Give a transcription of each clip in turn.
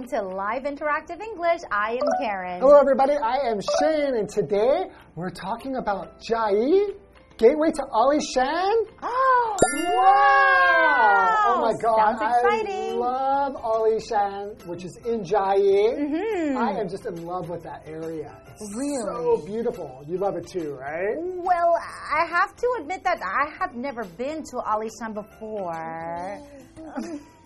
welcome to Live Interactive English. I am Karen. Hello, everybody. I am Shane, and today we're talking about Chiayi, gateway to Alishan. Oh, Wow! Oh my God! Sounds exciting. I love Alishan, which is in Chiayi. Mhm. I am just in love with that area. It's Really? so beautiful. You love it too, right? Well, I have to admit that I have never been to Ali Shan before.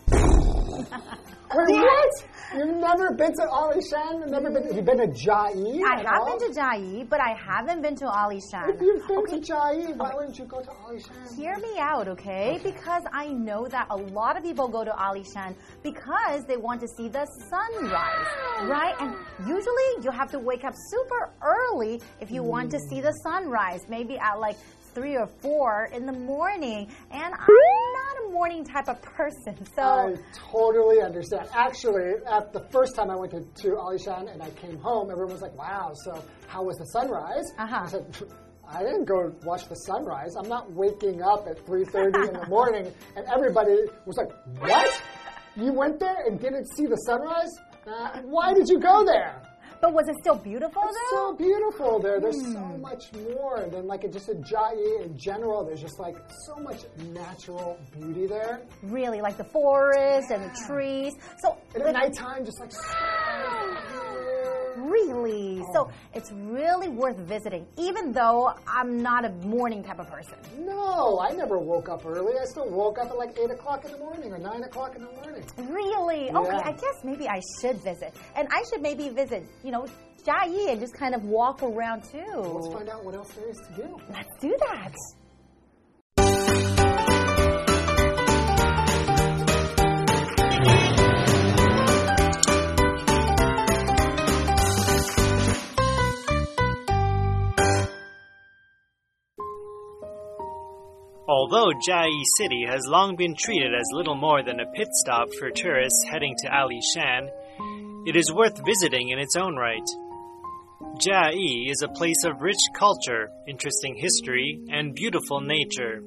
Wait, what? You've never been to Alishan? Never been? You've been to Chiayi? I have all? been to Chiayi, but I haven't been to Alishan. If you've been to Chiayi, why wouldn't you go to Alishan? Hear me out, okay? Because I know that a lot of people go to Alishan because they want to see the sunrise, ah! right? And usually you have to wake up super early if you want to see the sunrise, maybe at like three or four in the morning. And I'm morning type of person, so. I totally understand. Actually, at the first time I went to, to Alishan and I came home, everyone was like, wow, so how was the sunrise? Uh-huh. I said, I didn't go watch the sunrise. I'm not waking up at 3.30 in the morning. And everybody was like, what? You went there and didn't see the sunrise? Uh, why did you go there? But was it still beautiful It's though? so beautiful there. There's so Hmm. much more than like just a Chiayi in general. There's just like so much natural beauty there. really, like the forest and the trees. So, And at nighttime, just like. Really, Oh. so it's really worth visiting, even though I'm not a morning type of person. No, I never woke up early. I still woke up at like 8 o'clock in the morning or 9 o'clock in the morning. Really? Okay, I guess maybe I should visit. And I should maybe visit, you know, Chiayi and just kind of walk around too. Let's find out what else there is to do. Let's do that. Although Chiayi City has long been treated as little more than a pit stop for tourists heading to Ali Shan, it is worth visiting in its own right. Chiayi is a place of rich culture, interesting history, and beautiful nature,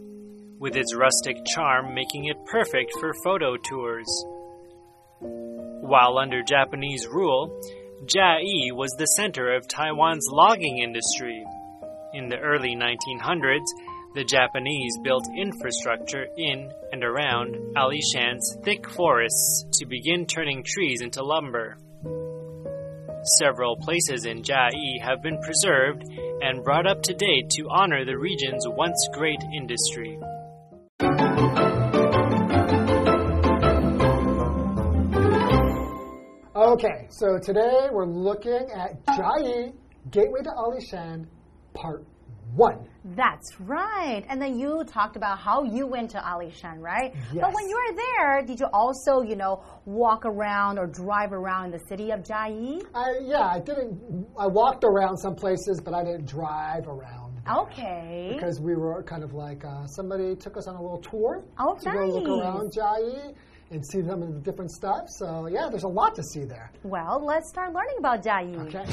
with its rustic charm making it perfect for photo tours. While under Japanese rule, Chiayi was the center of Taiwan's logging industry. In the early 1900s, the Japanese built infrastructure in and around Alishan's thick forests to begin turning trees into lumber. Several places in Chiayi have been preserved and brought up to date to honor the region's once great industry. Okay, so today we're looking at Chiayi, Gateway to Alishan, Part 1. That's right. And then you talked about how you went to Alishan, right? Yes. But when you were there, did you also, you know, walk around or drive around the city of Chiayi? I, yeah, I didn't, I walked around some places, but I didn't drive around. Okay. Because we were kind of like, uh, somebody took us on a little tour Oh, to go look around Chiayi and see some of the different stuff. So, yeah, there's a lot to see there. Well, let's start learning about Chiayi. Okay.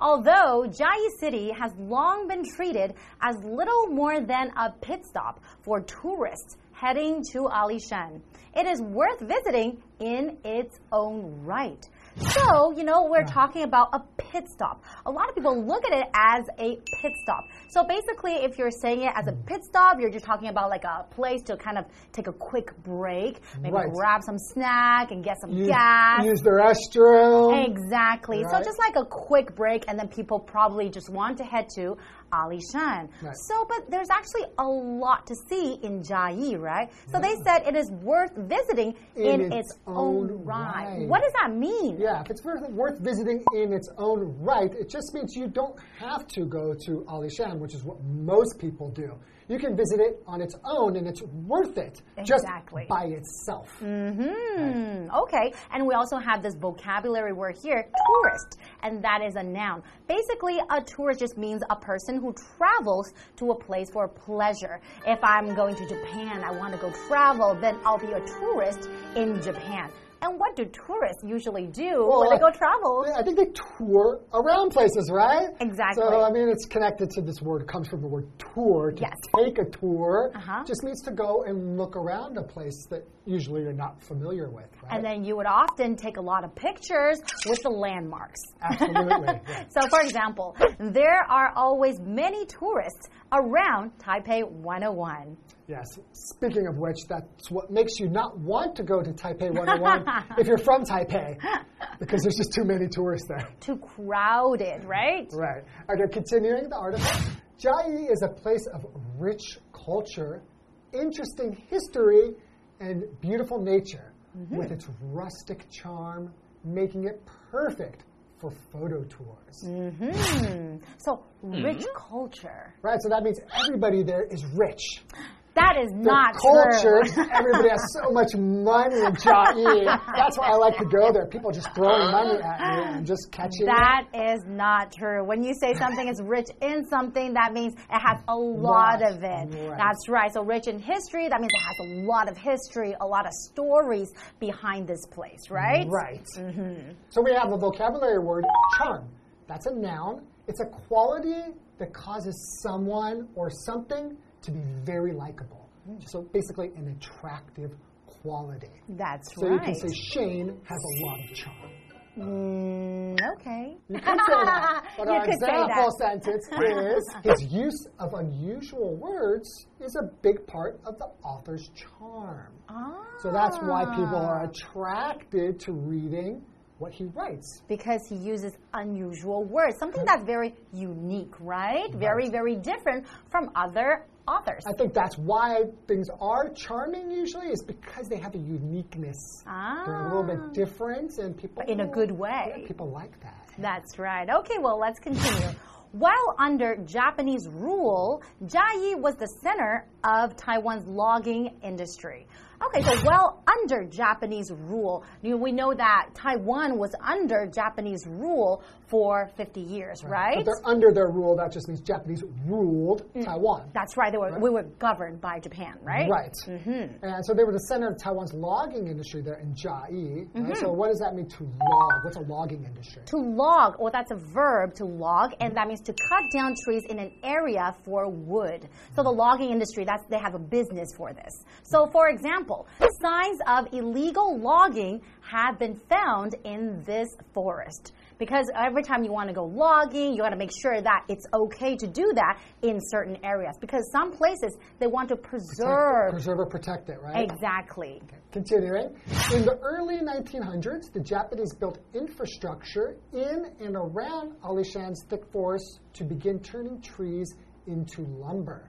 Although Chiayi City has long been treated as little more than a pit stop for tourists heading to Alishan, it is worth visiting in its own right. So, you know, we're talking about a pit stop. A lot of people look at it as a pit stop. So basically, if you're saying it as a pit stop, you're just talking about like a place to kind of take a quick break, maybe Right. grab some snack and get some Use, gas. use the restroom. Exactly. So just like a quick break, and then people probably just want to head to Alishan. Right. So, but there's actually a lot to see in Chiayi, right? So they said it is worth visiting in, In its, its own own right. right. What does that mean? Yeah, if it's worth, worth visiting in its own right, it just means you don't have to go to Alishan, which is what most people do. You can visit it on its own, and it's worth it Exactly. just by itself. Hmm, okay. And we also have this vocabulary word here, tourist, and that is a noun. Basically, a tourist just means a person who travels to a place for pleasure. If I'm going to Japan, I want to go travel, then I'll be a tourist in Japan. And what do tourists usually do when they go travel? I think they tour around places, right? Exactly. So, I mean, it's connected to this word, it comes from the word tour. To Yes. take a tour Uh-huh. just means to go and look around a place that usually you're not familiar with, right? And then you would often take a lot of pictures with the landmarks. Absolutely. yeah. So, for example, there are always many tourists around Taipei 101. Yes. Speaking of which, that's what makes you not want to go to Taipei 101 if you're from Taipei, because there's just too many tourists there. Too crowded, right? Right. Okay, continuing the article. Chiayi is a place of rich culture, interesting history, and beautiful nature, mm-hmm. with its rustic charm, making it perfect for photo tours. Hmm. So, rich culture. Right, so that means everybody there is rich. That is The not culture, true. everybody has so much money in Chiayi. That's why I like to go there. People just throwing money at me and just catching it. That is not true. When you say something is rich in something, that means it has a lot Lot. of it. Right. That's right. So, rich in history, that means it has a lot of history, a lot of stories behind this place, right? Right. Mm-hmm. So we have a vocabulary word, charm. That's a noun. It's a quality that causes someone or something to be very likable. So basically, an attractive quality. That's So right. So you can say Shane has a lot of charm. Mm, okay. You could say that. But our example sentence is his use of unusual words is a big part of the author's charm. Ah. So that's why people are Ah. attracted to reading what he writes. because he uses unusual words, something that's very unique, right? Very, very different from other authors. I think that's why things are charming usually is because they have a uniqueness. Ah. They're a little Ah. bit different and people In a good way. Yeah, people like that. That's right. Okay, well, let's continue. While under Japanese rule, Chiayi was the center of Taiwan's logging industry. Okay, so well under Japanese rule, you know, we know that Taiwan was under Japanese rule for 50 years, right? But they're under their rule. That just means Japanese ruled Mm. Taiwan. That's right. They were, We were governed by Japan, right? Right. Mm-hmm. And so they were the center of Taiwan's logging industry there in Chiayi. Mm-hmm. Right? So what does that mean to log? What's a logging industry? To log, well, that's a verb to log, and that means to cut down trees in an area for wood. So the logging industry, that's they have a business for this. So, for example, signs of illegal logging have been found in this forest. Because every time you want to go logging, you got to make sure that it's okay to do that in certain areas. Because some places they want to preserve. Preserve or protect it, right? Exactly. Continuing. In the early 1900s, the Japanese built infrastructure in and around Alishan's thick forests to begin turning trees into lumber.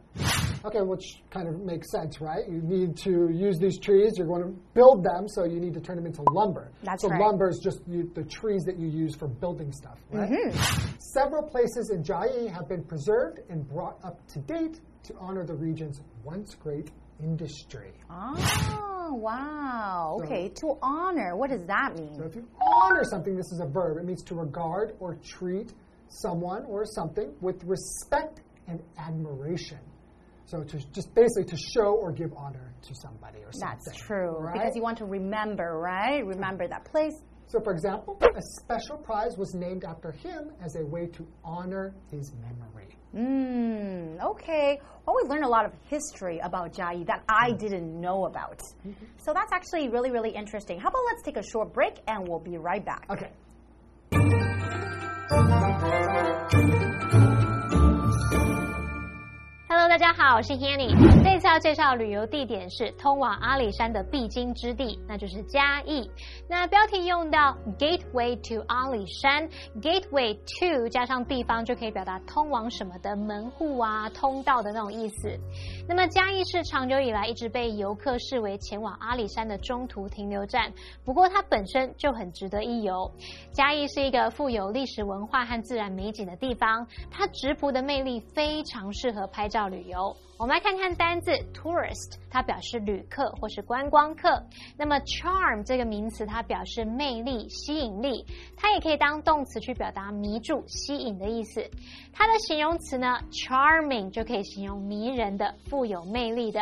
Okay, which kind of makes sense, right? You need to use these trees, you're going to build them, so you need to turn them into lumber. That's so right. lumber is just you, the trees that you use for building stuff, right? Mm-hmm. Several places in Chiayi have been preserved and brought up to date to honor the region's once great industry. Oh, wow. Okay, to honor, what does that mean? So if you honor something, this is a verb. It means to regard or treat someone or something with respect and admiration. So to just basically to show or give honor to somebody or something. That's true. right? Because you want to remember, right? Remember that place. So for example, a special prize was named after him as a way to honor his memory. Mm, okay. Well, we learned a lot of history about Chiayi that I didn't know about. So that's actually really, really interesting. How about let's take a short break and we'll be right back. Okay. 大家好，我是 Hanny。这次要介绍旅游地点是通往阿里山的必经之地，那就是嘉义。那标题用到 Gateway to 阿里山，Gateway to 加上地方就可以表达通往什么的门户啊、通道的那种意思。那么嘉义市长久以来一直被游客视为前往阿里山的中途停留站，不过它本身就很值得一游。嘉义是一个富有历史文化和自然美景的地方，它直朴的魅力非常适合拍照旅。我们来看看单字 tourist，它表示旅客或是观光客。那么 charm 这个名词，它表示魅力、吸引力，它也可以当动词去表达迷住、吸引的意思。它的形容词呢，charming 就可以形容迷人的、富有魅力的。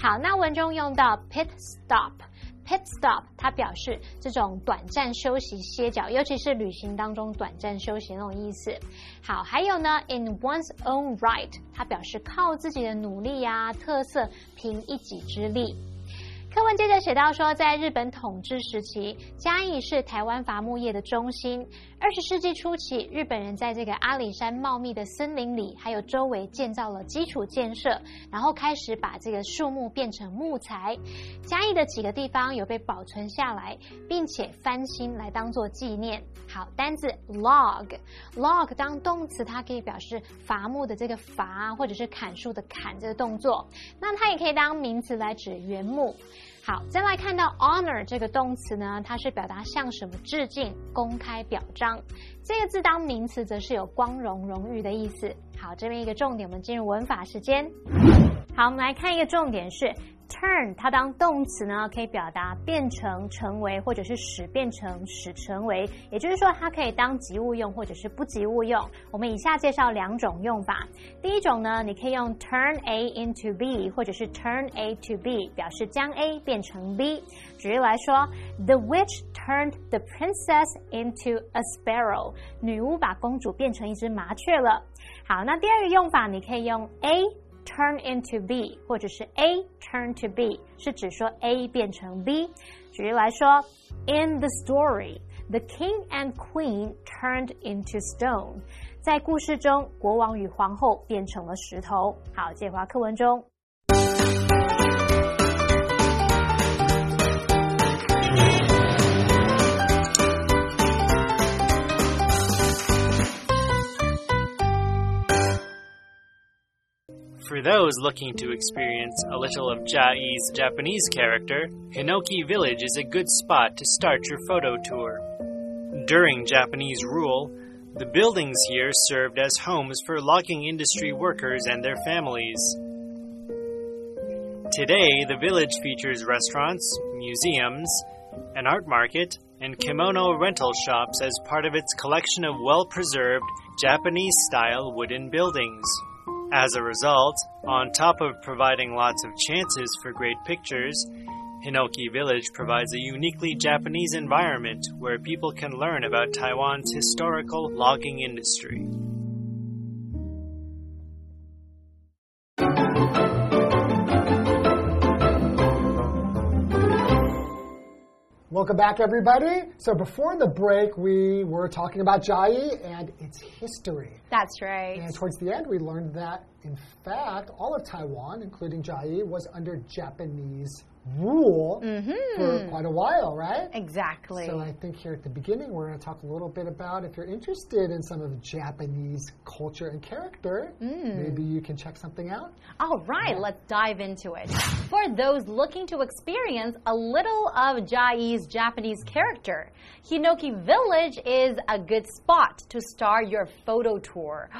好，那文中用到 pit stop。Pit stop，它表示这种短暂休息歇脚，尤其是旅行当中短暂休息那种意思。好，还有呢，in one's own right，它表示靠自己的努力呀、特色，凭一己之力。课文接着写到说，在日本统治时期，嘉义是台湾伐木业的中心。二十世纪初期，日本人在这个阿里山茂密的森林里，还有周围建造了基础建设，然后开始把这个树木变成木材。嘉义的几个地方有被保存下来，并且翻新来当做纪念。好，单字 log，log 当动词，它可以表示伐木的这个伐，或者是砍树的砍这个动作。那它也可以当名词来指原木。好，再来看到 honor 这个动词呢，它是表达向什么致敬、公开表彰。这个字当名词，则是有光荣、荣誉的意思。好，这边一个重点，我们进入文法时间。好，我们来看一个重点是。Turn 它当动词呢，可以表达变成、成为，或者是使变成、使成为。也就是说，它可以当及物用，或者是不及物用。我们以下介绍两种用法。第一种呢，你可以用 turn A into B，或者是 turn A to B，表示将 A 变成 B。举例来说，The witch turned the princess into a sparrow。女巫把公主变成一只麻雀了。好，那第二个用法，你可以用 A。turn into B，或者是 A turn to B，是指说 A 变成 B。举例来说，In the story, the king and queen turned into stone。在故事中，国王与皇后变成了石头。好，接回课文中。 For those looking to experience a little of Chiayi's Japanese character, Hinoki Village is a good spot to start your photo tour. During Japanese rule, the buildings here served as homes for logging industry workers and their families. Today, the village features restaurants, museums, an art market, and kimono rental shops as part of its collection of well preserved Japanese style wooden buildings. As a result, on top of providing lots of chances for great pictures, Hinoki Village provides a uniquely Japanese environment where people can learn about Taiwan's historical logging industry. Welcome back, everybody. So before the break, we were talking about Chiayi and its history. That's right. And towards the end, we learned that, in fact, all of Taiwan, including Chiayi, was under Japanese rule mm -hmm. for quite a while, right? Exactly. So I think here at the beginning, we're going to talk a little bit about if you're interested in some of Japanese culture and character, mm. maybe you can check something out. All right, yeah. let's dive into it. For those looking to experience a little of Chiayi's Japanese character, Hinoki Village is a good spot to start your photo tour.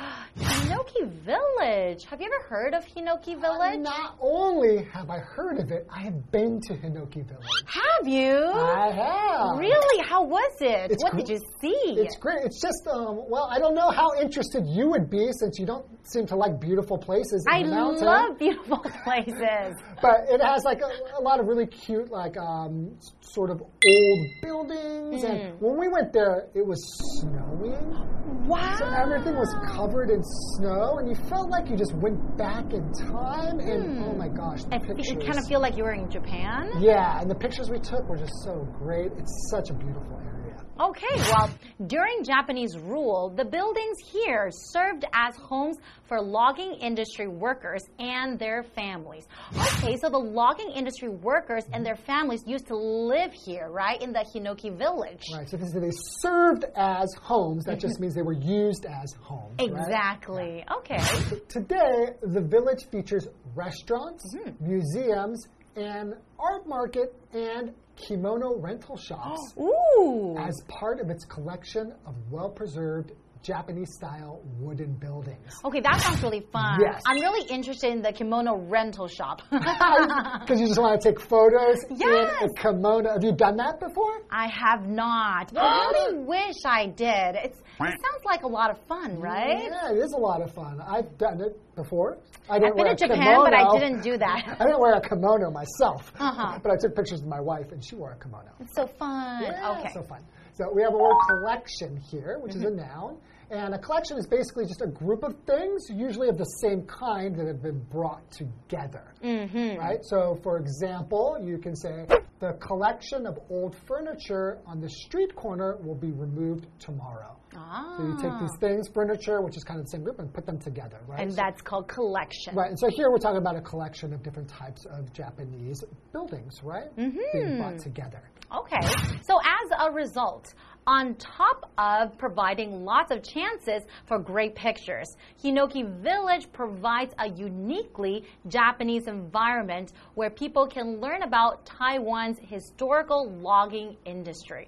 Hinoki Village. Have you ever heard of Hinoki Village? Uh, not only have I heard of it, I have been to Hinoki Village. Have you? I have. Really? How was it? It's what did you see? It's great. It's just, um, well, I don't know how interested you would be since you don't seem to like beautiful places. I love beautiful places. but it has like a, a, lot of really cute, like, um, sort of old buildings. Mm. And when we went there, it was snowing. Wow. So everything was covered in snow, and you felt like you just went back in time. And mm. oh my gosh, the it, pictures. You kind of feel like you were in Japan. Yeah, and the pictures we took were just so great. It's such a beautiful area. Okay, well, during Japanese rule, the buildings here served as homes for logging industry workers and their families. Okay, so the logging industry workers and their families used to live here, right, in the Hinoki village. Right, so they served as homes. That just means they were used as homes. Exactly. Right? Yeah. Okay. So today, the village features restaurants, mm -hmm. museums, and art market and kimono rental shops Ooh. as part of its collection of well preserved Japanese style wooden buildings. Okay, that sounds really fun. Yes. I'm really interested in the kimono rental shop. Because you just want to take photos Yes. in a kimono. Have you done that before? I have not. I really wish I did. It's, it sounds like a lot of fun, right? Yeah, it is a lot of fun. I've done it before. I I've didn't been wear to Japan, but I didn't do that. I didn't wear a kimono myself, Uh-huh. but I took pictures of my wife, and she wore a kimono. It's so fun. Yeah, okay. so fun. So we have a word collection here, which is a Mm-hmm. noun. And a collection is basically just a group of things, usually of the same kind, that have been brought together. Mm-hmm. Right? So, for example, you can say, the collection of old furniture on the street corner will be removed tomorrow. Ah. So you take these things, furniture, which is kind of the same group, and put them together, right? and So- that's called collection. Right, and so here we're talking about a collection of different types of Japanese buildings, right? Being Mm-hmm. brought together. Okay. So as a result, on top of providing lots of chances for great pictures, Hinoki Village provides a uniquely Japanese environment where people can learn about Taiwan's historical logging industry.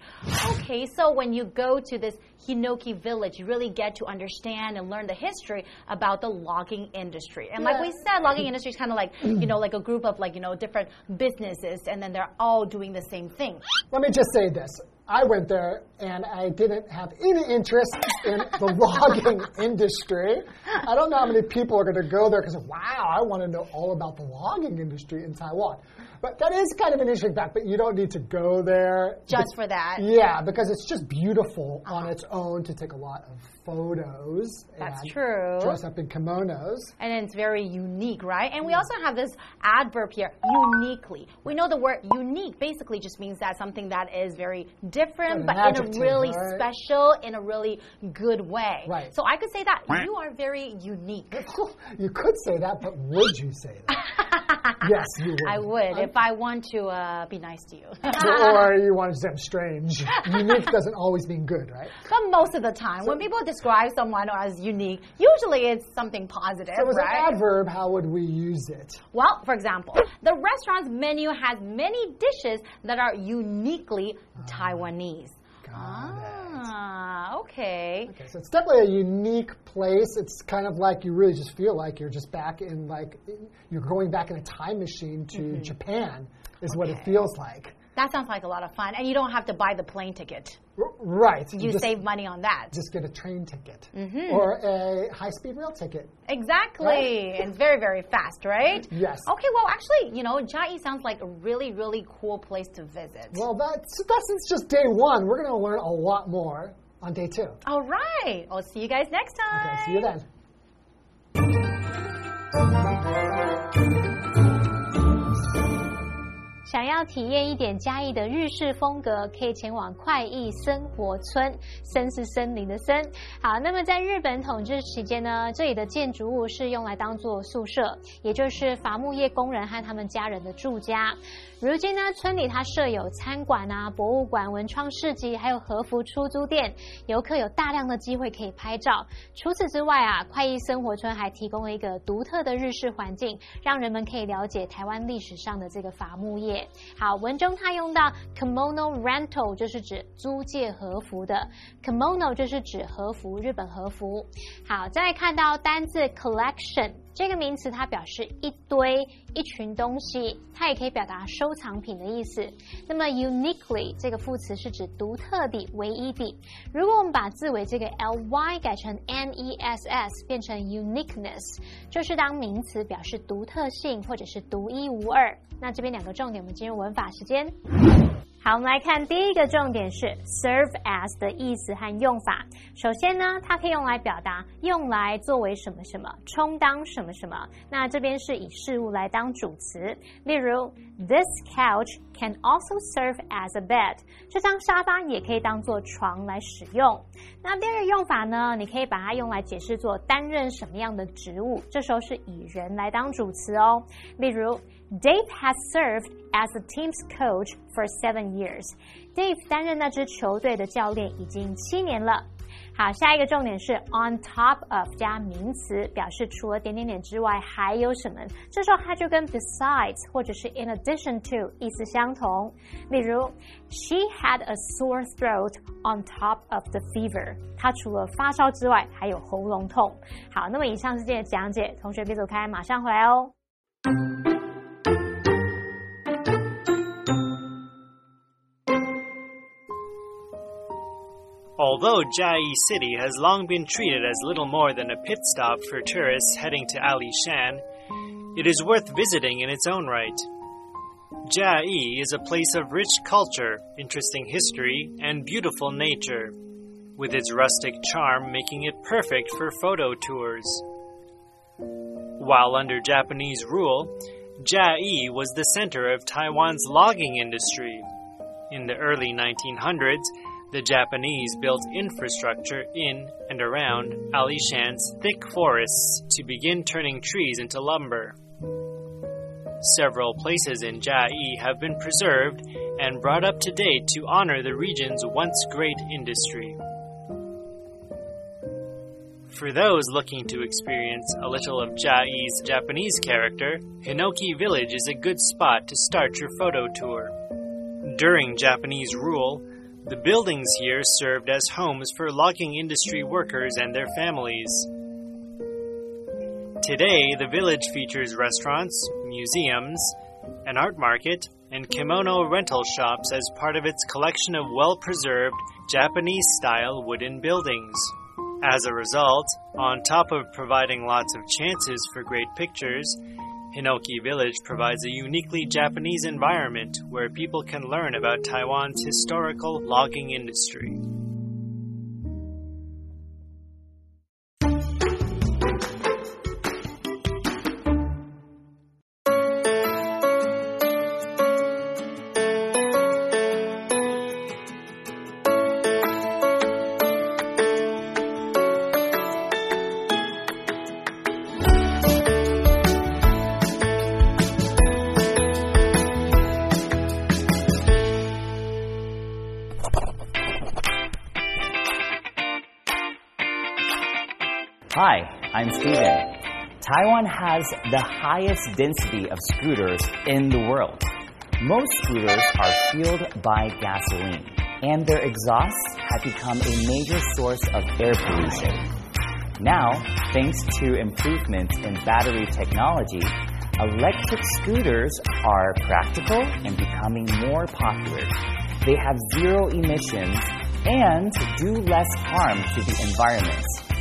Okay, so when you go to this Hinoki Village, you really get to understand and learn the history about the logging industry. And like we said, logging industry is kind of like, you know, like a group of like, you know, different businesses and then they're all doing the same thing. Let me just say this. I went there and I didn't have any interest in the logging industry. I don't know how many people are going to go there because, wow, I want to know all about the logging industry in Taiwan. But that is kind of an interesting fact, but you don't need to go there. Just for that. Yeah, because it's just beautiful on uh-huh. its own to take a lot of photos. That's and true. Dress up in kimonos. And it's very unique, right? And we also have this adverb here, uniquely. We know the word unique basically just means that something that is very different, An but in a really right? special, in a really good way. Right. So I could say that you are very unique. You could say that, but would you say that? yes, you would. I would if I want to uh, be nice to you. or you want to say I'm strange. Unique doesn't always mean good, right? but most of the time, when people describe someone as unique, usually it's something positive, So as right? an adverb, how would we use it? Well, for example, the restaurant's menu has many dishes that are uniquely Taiwanese. Got it. Ah, okay. Okay, so it's definitely a unique place. It's kind of like you really just feel like you're just back in like you're going back in a time machine to Mm-hmm. Japan is what it feels like. That sounds like a lot of fun. And you don't have to buy the plane ticket. R- right. You save money on that. just get a train ticket Mm-hmm. or a high-speed rail ticket. Exactly. Right? And very, very fast, right? Yes. Okay, well, actually, you know, Chiayi sounds like a really, really cool place to visit. Well, that's that's it's just day one. We're going to learn a lot more on day two. All right. I'll see you guys next time. Okay, see you then. 想要体验一点嘉义的日式风格，可以前往快意生活村。森是森林的森。好，那么在日本统治期间呢，这里的建筑物是用来当做宿舍，也就是伐木业工人和他们家人的住家。如今呢，村里它设有餐馆啊、博物馆、文创市集，还有和服出租店，游客有大量的机会可以拍照。除此之外啊，快意生活村还提供了一个独特的日式环境，让人们可以了解台湾历史上的这个伐木业。好，文中它用到 kimono rental，就是指租借和服的，kimono 就是指和服，日本和服。好，再看到单字 collection。这个名词它表示一堆、一群东西，它也可以表达收藏品的意思。那么 uniquely 这个副词是指独特的、唯一的。如果我们把字尾这个 ly 改成 ness，变成 uniqueness，就是当名词表示独特性或者是独一无二。那这边两个重点，我们进入文法时间。好，我们来看第一个重点是 serve as 的意思和用法。首先呢，它可以用来表达用来作为什么什么，充当什么什么。那这边是以事物来当主词，例如 This couch can also serve as a bed。这张沙发也可以当做床来使用。那第二个用法呢，你可以把它用来解释做担任什么样的职务，这时候是以人来当主词哦。例如 Dave has served as the team's coach for seven years. Dave 担任那支球队的教练已经七年了。好，下一个重点是 on top of 加名词，表示除了点点点之外还有什么。这时候它就跟 besides 或者是 in addition to 意思相同。例如，She had a sore throat on top of the fever。她除了发烧之外还有喉咙痛。好，那么以上是今天的讲解，同学别走开，马上回来哦。Although Chiayi City has long been treated as little more than a pit stop for tourists heading to Ali Shan, it is worth visiting in its own right. Chiayi is a place of rich culture, interesting history, and beautiful nature, with its rustic charm making it perfect for photo tours. While under Japanese rule, Chiayi was the center of Taiwan's logging industry. In the early 1900s, the Japanese built infrastructure in and around Alishan's thick forests to begin turning trees into lumber. Several places in Chiayi have been preserved and brought up to date to honor the region's once great industry. For those looking to experience a little of Chiayi's Japanese character, Hinoki Village is a good spot to start your photo tour. During Japanese rule, the buildings here served as homes for logging industry workers and their families. Today, the village features restaurants, museums, an art market, and kimono rental shops as part of its collection of well preserved Japanese style wooden buildings. As a result, on top of providing lots of chances for great pictures, Hinoki Village provides a uniquely Japanese environment where people can learn about Taiwan's historical logging industry. Hi, I'm Steven. Taiwan has the highest density of scooters in the world. Most scooters are fueled by gasoline, and their exhausts have become a major source of air pollution. Now, thanks to improvements in battery technology, electric scooters are practical and becoming more popular. They have zero emissions and do less harm to the environment.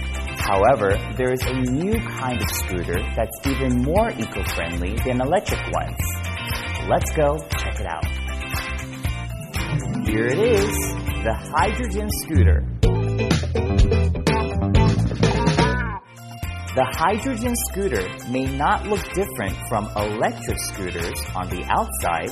However, there is a new kind of scooter that's even more eco-friendly than electric ones. Let's go check it out. Here it is, the hydrogen scooter. The hydrogen scooter may not look different from electric scooters on the outside,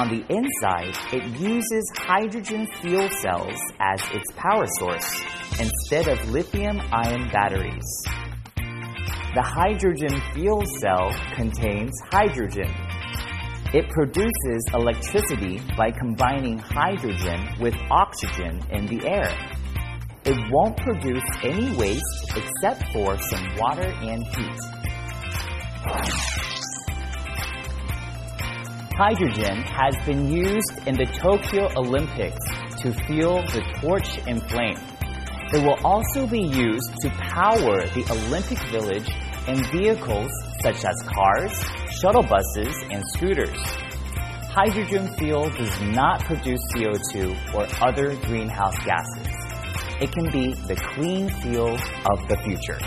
on the inside, it uses hydrogen fuel cells as its power source instead of lithium ion batteries. The hydrogen fuel cell contains hydrogen. It produces electricity by combining hydrogen with oxygen in the air. It won't produce any waste except for some water and heat. Hydrogen has been used in the Tokyo Olympics to fuel the torch and flame. It will also be used to power the Olympic Village and vehicles such as cars, shuttle buses, and scooters. Hydrogen fuel does not produce CO2 or other greenhouse gases. It can be the clean fuel of the future.